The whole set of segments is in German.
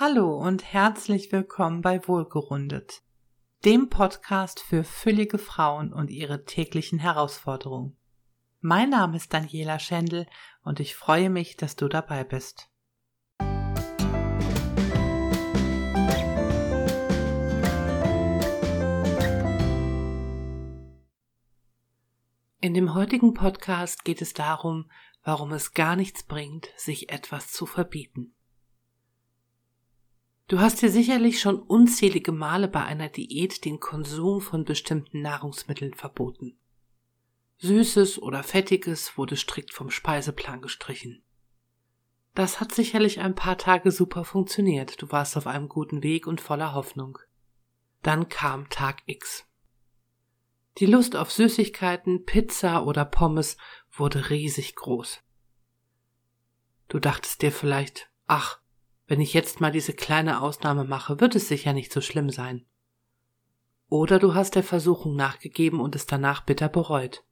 Hallo und herzlich willkommen bei Wohlgerundet, dem Podcast für füllige Frauen und ihre täglichen Herausforderungen. Mein Name ist Daniela Schendl und ich freue mich, dass du dabei bist. In dem heutigen Podcast geht es darum, warum es gar nichts bringt, sich etwas zu verbieten. Du hast dir sicherlich schon unzählige Male bei einer Diät den Konsum von bestimmten Nahrungsmitteln verboten. Süßes oder Fettiges wurde strikt vom Speiseplan gestrichen. Das hat sicherlich ein paar Tage super funktioniert, du warst auf einem guten Weg und voller Hoffnung. Dann kam Tag X. Die Lust auf Süßigkeiten, Pizza oder Pommes wurde riesig groß. Du dachtest dir vielleicht, ach, wenn ich jetzt mal diese kleine Ausnahme mache, wird es sicher nicht so schlimm sein. Oder du hast der Versuchung nachgegeben und es danach bitter bereut.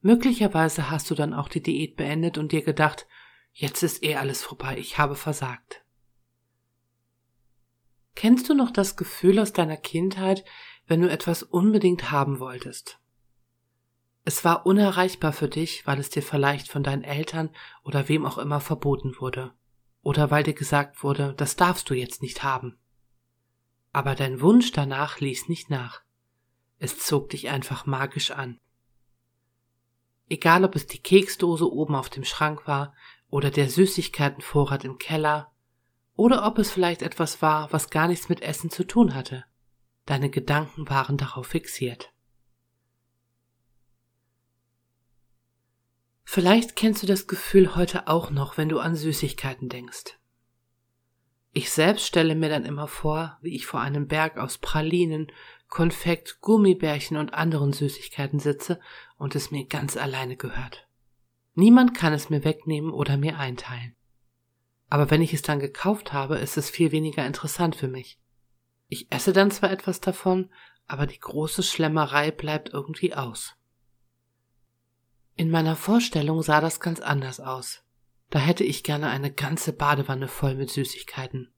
Möglicherweise hast du dann auch die Diät beendet und dir gedacht, jetzt ist eh alles vorbei, ich habe versagt. Kennst du noch das Gefühl aus deiner Kindheit, wenn du etwas unbedingt haben wolltest? Es war unerreichbar für dich, weil es dir vielleicht von deinen Eltern oder wem auch immer verboten wurde oder weil dir gesagt wurde, das darfst du jetzt nicht haben. Aber dein Wunsch danach ließ nicht nach. Es zog dich einfach magisch an. Egal ob es die Keksdose oben auf dem Schrank war oder der Süßigkeitenvorrat im Keller oder ob es vielleicht etwas war, was gar nichts mit Essen zu tun hatte. Deine Gedanken waren darauf fixiert. Vielleicht kennst du das Gefühl heute auch noch, wenn du an Süßigkeiten denkst. Ich selbst stelle mir dann immer vor, wie ich vor einem Berg aus Pralinen, Konfekt, Gummibärchen und anderen Süßigkeiten sitze und es mir ganz alleine gehört. Niemand kann es mir wegnehmen oder mir einteilen. Aber wenn ich es dann gekauft habe, ist es viel weniger interessant für mich. Ich esse dann zwar etwas davon, aber die große Schlemmerei bleibt irgendwie aus. In meiner Vorstellung sah das ganz anders aus. Da hätte ich gerne eine ganze Badewanne voll mit Süßigkeiten.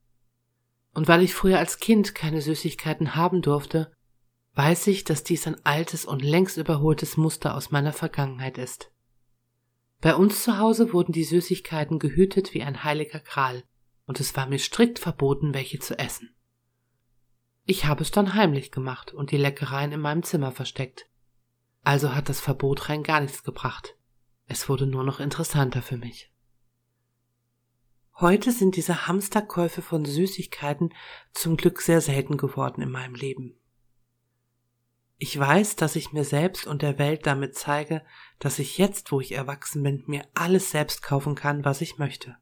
Und weil ich früher als Kind keine Süßigkeiten haben durfte, weiß ich, dass dies ein altes und längst überholtes Muster aus meiner Vergangenheit ist. Bei uns zu Hause wurden die Süßigkeiten gehütet wie ein heiliger Gral, und es war mir strikt verboten, welche zu essen. Ich habe es dann heimlich gemacht und die Leckereien in meinem Zimmer versteckt. Also hat das Verbot rein gar nichts gebracht. Es wurde nur noch interessanter für mich. Heute sind diese Hamsterkäufe von Süßigkeiten zum Glück sehr selten geworden in meinem Leben. Ich weiß, dass ich mir selbst und der Welt damit zeige, dass ich jetzt, wo ich erwachsen bin, mir alles selbst kaufen kann, was ich möchte.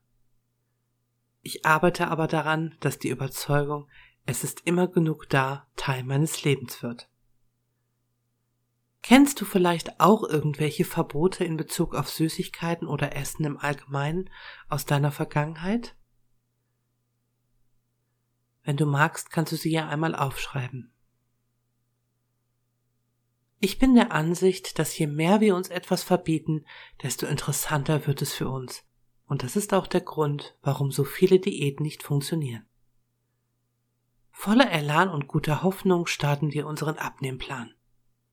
Ich arbeite aber daran, dass die Überzeugung, es ist immer genug da, Teil meines Lebens wird. Kennst du vielleicht auch irgendwelche Verbote in Bezug auf Süßigkeiten oder Essen im Allgemeinen aus deiner Vergangenheit? Wenn du magst, kannst du sie ja einmal aufschreiben. Ich bin der Ansicht, dass je mehr wir uns etwas verbieten, desto interessanter wird es für uns. Und das ist auch der Grund, warum so viele Diäten nicht funktionieren. Voller Elan und guter Hoffnung starten wir unseren Abnehmplan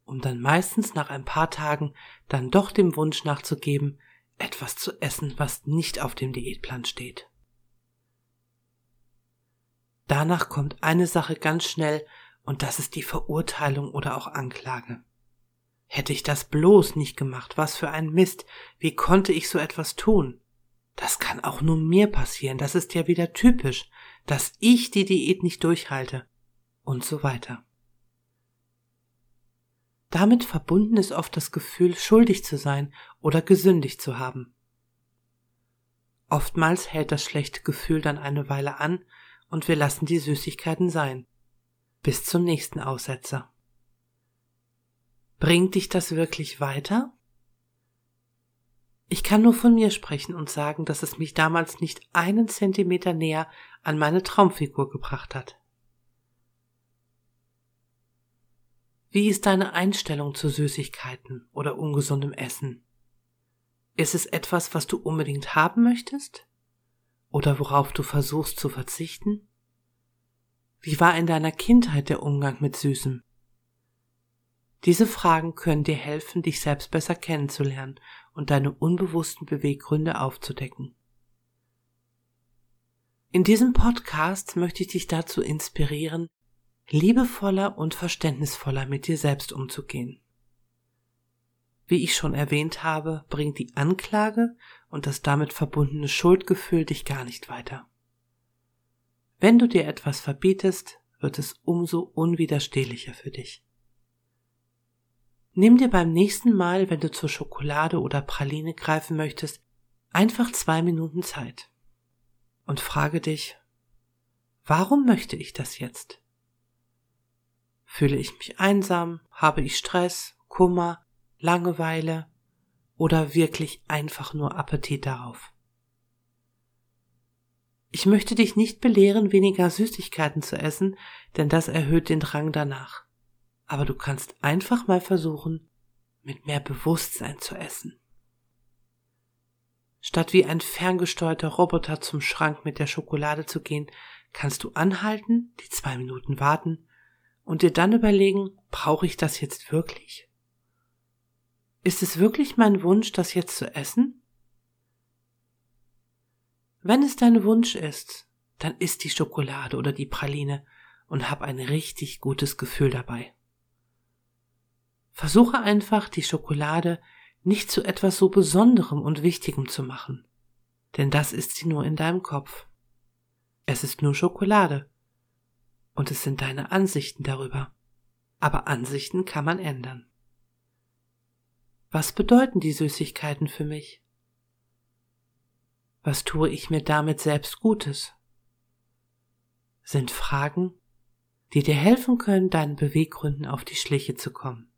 um dann meistens nach ein paar Tagen dann doch dem Wunsch nachzugeben, etwas zu essen, was nicht auf dem Diätplan steht. Danach kommt eine Sache ganz schnell, und das ist die Verurteilung oder auch Anklage. Hätte ich das bloß nicht gemacht, was für ein Mist, wie konnte ich so etwas tun? Das kann auch nur mir passieren, das ist ja wieder typisch, dass ich die Diät nicht durchhalte und so weiter. Damit verbunden ist oft das Gefühl, schuldig zu sein oder gesündigt zu haben. Oftmals hält das schlechte Gefühl dann eine Weile an und wir lassen die Süßigkeiten sein. Bis zum nächsten Aussetzer. Bringt dich das wirklich weiter? Ich kann nur von mir sprechen und sagen, dass es mich damals nicht einen Zentimeter näher an meine Traumfigur gebracht hat. Wie ist deine Einstellung zu Süßigkeiten oder ungesundem Essen? Ist es etwas, was du unbedingt haben möchtest? Oder worauf du versuchst zu verzichten? Wie war in deiner Kindheit der Umgang mit Süßem? Diese Fragen können dir helfen, dich selbst besser kennenzulernen und deine unbewussten Beweggründe aufzudecken. In diesem Podcast möchte ich dich dazu inspirieren, liebevoller und verständnisvoller mit dir selbst umzugehen. Wie ich schon erwähnt habe, bringt die Anklage und das damit verbundene Schuldgefühl dich gar nicht weiter. Wenn du dir etwas verbietest, wird es umso unwiderstehlicher für dich. Nimm dir beim nächsten Mal, wenn du zur Schokolade oder Praline greifen möchtest, einfach zwei Minuten Zeit und frage dich, warum möchte ich das jetzt? Fühle ich mich einsam? Habe ich Stress, Kummer, Langeweile oder wirklich einfach nur Appetit darauf? Ich möchte dich nicht belehren, weniger Süßigkeiten zu essen, denn das erhöht den Drang danach aber du kannst einfach mal versuchen, mit mehr Bewusstsein zu essen. Statt wie ein ferngesteuerter Roboter zum Schrank mit der Schokolade zu gehen, kannst du anhalten, die zwei Minuten warten und dir dann überlegen, brauche ich das jetzt wirklich? Ist es wirklich mein Wunsch, das jetzt zu essen? Wenn es dein Wunsch ist, dann isst die Schokolade oder die Praline und hab ein richtig gutes Gefühl dabei. Versuche einfach, die Schokolade nicht zu etwas so Besonderem und Wichtigem zu machen. Denn das ist sie nur in deinem Kopf. Es ist nur Schokolade. Und es sind deine Ansichten darüber. Aber Ansichten kann man ändern. Was bedeuten die Süßigkeiten für mich? Was tue ich mir damit selbst Gutes? Sind Fragen, die dir helfen können, deinen Beweggründen auf die Schliche zu kommen.